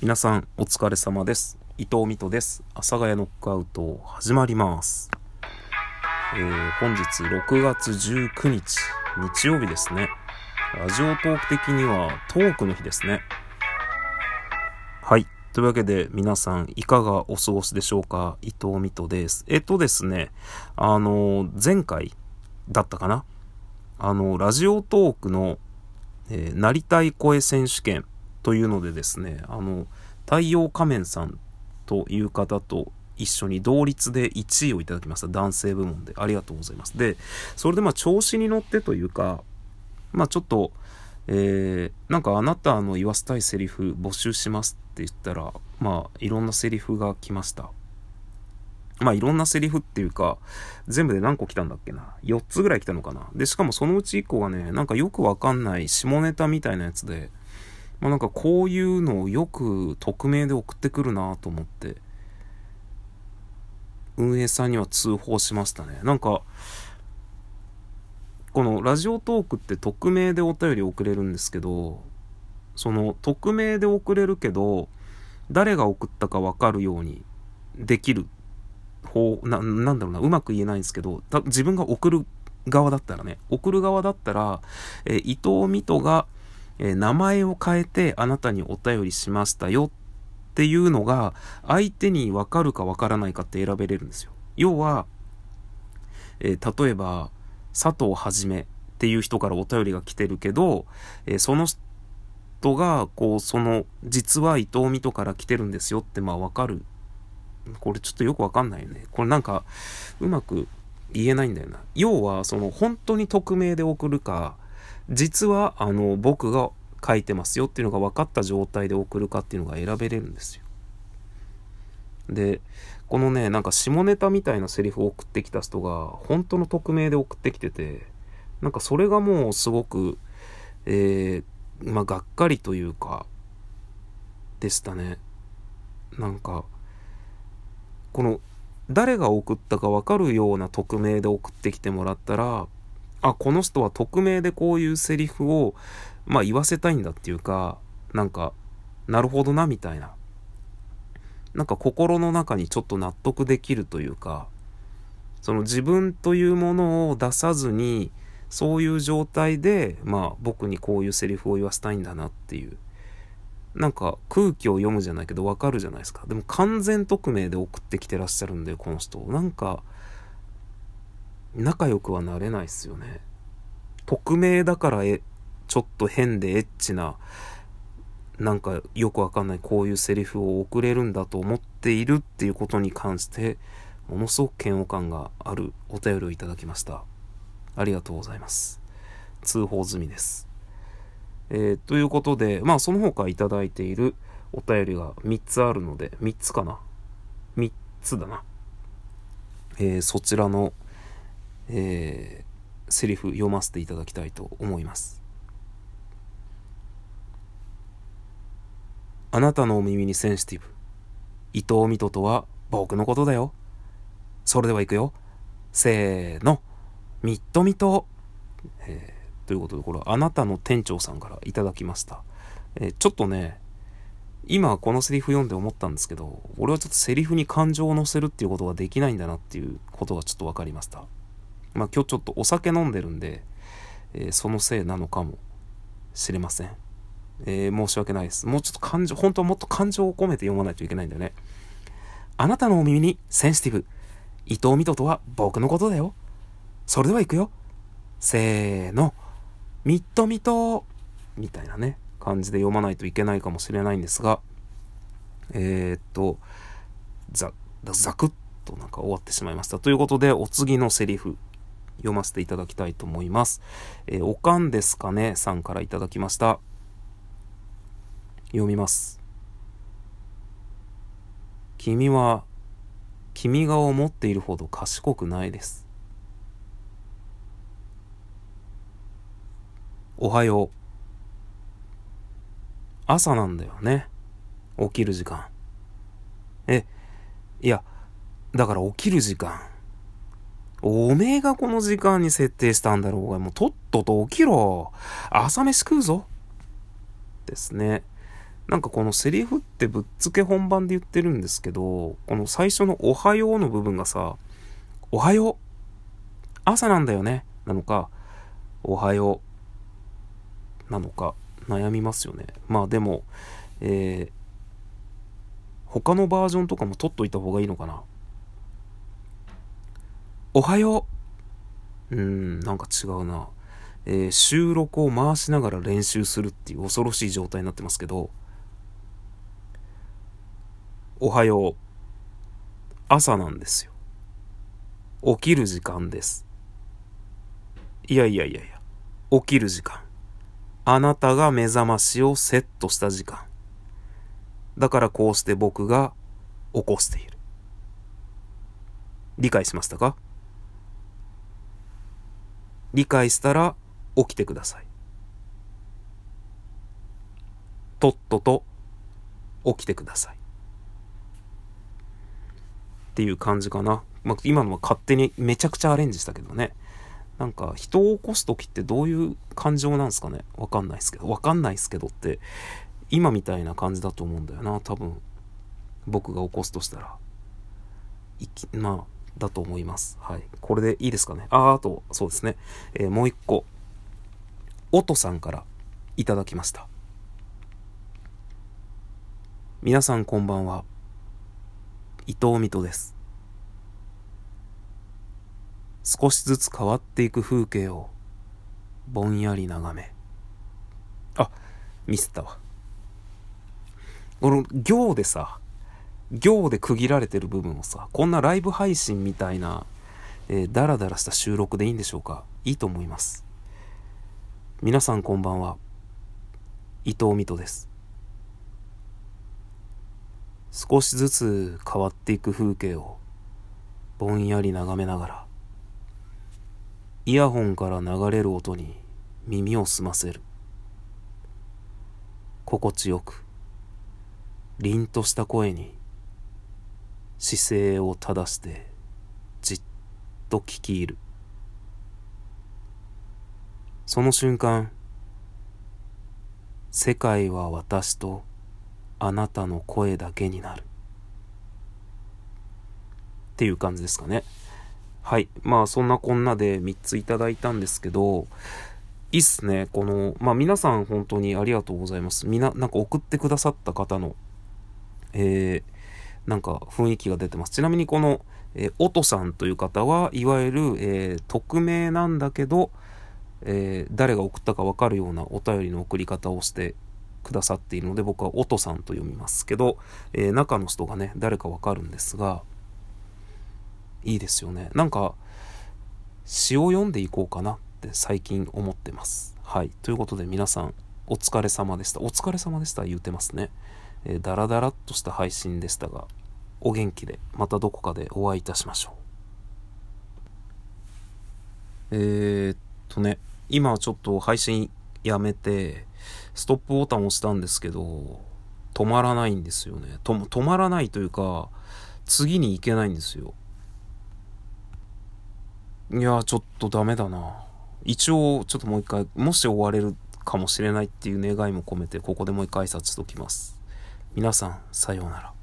皆さんお疲れ様です。伊藤美斗です。阿佐ヶ谷ノックアウト始まります、えー本日6月19日日曜日ですね。ラジオトーク的にはトークの日ですね。はい。というわけで皆さんいかがお過ごしでしょうか？伊藤美斗です。えっとですねあの前回だったかな？あのラジオトークの、えーなりたい声選手権というのでですねあの太陽仮面さんという方と一緒に同率で1位をいただきました男性部門でありがとうございますでそれでまあ調子に乗ってというかまあちょっとえーなんかあなたの言わせたいセリフ募集しますって言ったらまあいろんなセリフが来ましたまあいろんなセリフっていうか、全部で何個来たんだっけな。4つぐらい来たのかな。で、しかもそのうち1個がね、なんかよくわかんない下ネタみたいなやつで、まあなんかこういうのをよく匿名で送ってくるなと思って、運営さんには通報しましたね。なんか、このラジオトークって匿名でお便り送れるんですけど、その匿名で送れるけど、誰が送ったかわかるようにできる方ななんだろうなうまく言えないんですけど自分が送る側だったらね送る側だったら、えー伊藤美斗が、えー名前を変えてあなたにお便りしましたよっていうのが相手に分かるか分からないかって選べれるんですよ要は、えー例えば佐藤はじめっていう人からお便りが来てるけど、えーその人がこうその実は伊藤美斗から来てるんですよってまあ分かるこれちょっとよくわかんないよね。これなんか、うまく言えないんだよな。要は、その、本当に匿名で送るか、実は、あの、僕が書いてますよっていうのが分かった状態で送るかっていうのが選べれるんですよ。で、このね、なんか下ネタみたいなセリフを送ってきた人が、本当の匿名で送ってきてて、なんかそれがもうすごく、えー、まあ、がっかりというか、でしたね。なんか、この誰が送ったか分かるような匿名で送ってきてもらったらあこの人は匿名でこういうセリフをまあ言わせたいんだっていうかなんかなるほどなみたいななんか心の中にちょっと納得できるというかその自分というものを出さずにそういう状態でまあ僕にこういうセリフを言わせたいんだなっていうなんか空気を読むじゃないけどわかるじゃないですか。でも完全匿名で送ってきてらっしゃるんで、この人。なんか、仲良くはなれないっすよね。匿名だからえ、ちょっと変でエッチな、なんかよくわかんないこういうセリフを送れるんだと思っているっていうことに関して、ものすごく嫌悪感があるお便りをいただきました。ありがとうございます。通報済みです。えーということで、まあその他いただいているお便りが3つあるので、3つかな ?3 つだな。えーそちらの、えーセリフ読ませていただきたいと思います。あなたのお耳にセンシティブ。伊藤美斗とは僕のことだよ。それでは行くよ。せーの。ミットミト。えーということで、これはあなたの店長さんからいただきました。えーちょっとね、今このセリフ読んで思ったんですけど、俺はちょっとセリフに感情を乗せるっていうことができないんだなっていうことがちょっと分かりました。まあ今日ちょっとお酒飲んでるんで、えーそのせいなのかもしれません。えー申し訳ないです。もうちょっと感情、本当はもっと感情を込めて読まないといけないんだよね。あなたのお耳にセンシティブ。伊藤美斗とは僕のことだよ。それでは行くよ。せーの。ミットミトみたいなね、感じで読まないといけないかもしれないんですが、えー、っと、ざ、ざくっとなんか終わってしまいました。ということで、お次のセリフ、読ませていただきたいと思います。えーおかんですかねさんからいただきました。読みます。君は、君が思っているほど賢くないです。おはよう。朝なんだよね。起きる時間。え、いや、だから起きる時間。おめえがこの時間に設定したんだろうが、もうとっとと起きろ。朝飯食うぞ。ですね。なんかこのセリフってぶっつけ本番で言ってるんですけど、この最初のおはようの部分がさ、おはよう朝なんだよねなのか、おはようなのか悩みますよね。まあでも、えー、他のバージョンとかも取っといた方がいいのかな。おはよううーん、なんか違うな。えー、収録を回しながら練習するっていう恐ろしい状態になってますけど、おはよう。朝なんですよ。起きる時間です。いやいやいやいや、起きる時間。あなたが目覚ましをセットした時間。だからこうして僕が起こしている。理解しましたか？理解したら起きてください。とっとと起きてください。っていう感じかな。まあ、今のは勝手にめちゃくちゃアレンジしたけどね。なんか人を起こす時ってどういう感情なんですかねわかんないですけど。わかんないですけどって今みたいな感じだと思うんだよな。多分僕が起こすとしたら。いきまあだと思います。はい。これでいいですかね。あ、あと、そうですね。えー、もう一個。おとさんからいただきました。皆さんこんばんは。伊藤美斗です。少しずつ変わっていく風景をぼんやり眺め。あ、ミスったわ。この行でさ、行で区切られてる部分をさ、こんなライブ配信みたいな、えー、ダラダラした収録でいいんでしょうか？いいと思います。皆さんこんばんは。伊藤美斗です。少しずつ変わっていく風景をぼんやり眺めながらイヤホンから流れる音に耳を澄ませる心地よく凛とした声に姿勢を正してじっと聞き入るその瞬間世界は私とあなたの声だけになる。っていう感じですかね。はい。まあそんなこんなで3ついただいたんですけど、いいっすね。この、まあ皆さん本当にありがとうございます。みな、なんか送ってくださった方の、えー、なんか雰囲気が出てます。ちなみにこの、えー、おとさんという方はいわゆる、えー、匿名なんだけど、えー、誰が送ったかわかるようなお便りの送り方をしてくださっているので僕は音さんと読みますけど、え、中の人がね誰かわかるんですがいいですよね。なんか詩を読んでいこうかなって最近思ってます。はい。ということで皆さんお疲れ様でした。お疲れ様でした言うてますね、えー、ダラダラっとした配信でしたがお元気でまたどこかでお会いいたしましょうえー、っとね今ちょっと配信やめてストップボタン押したんですけど、止まらないんですよね。止まらないというか、次に行けないんですよ。いや、ちょっとダメだな。一応、ちょっともう一回、もし終われるかもしれないっていう願いも込めて、ここでもう一回挨拶しときます。皆さん、さようなら。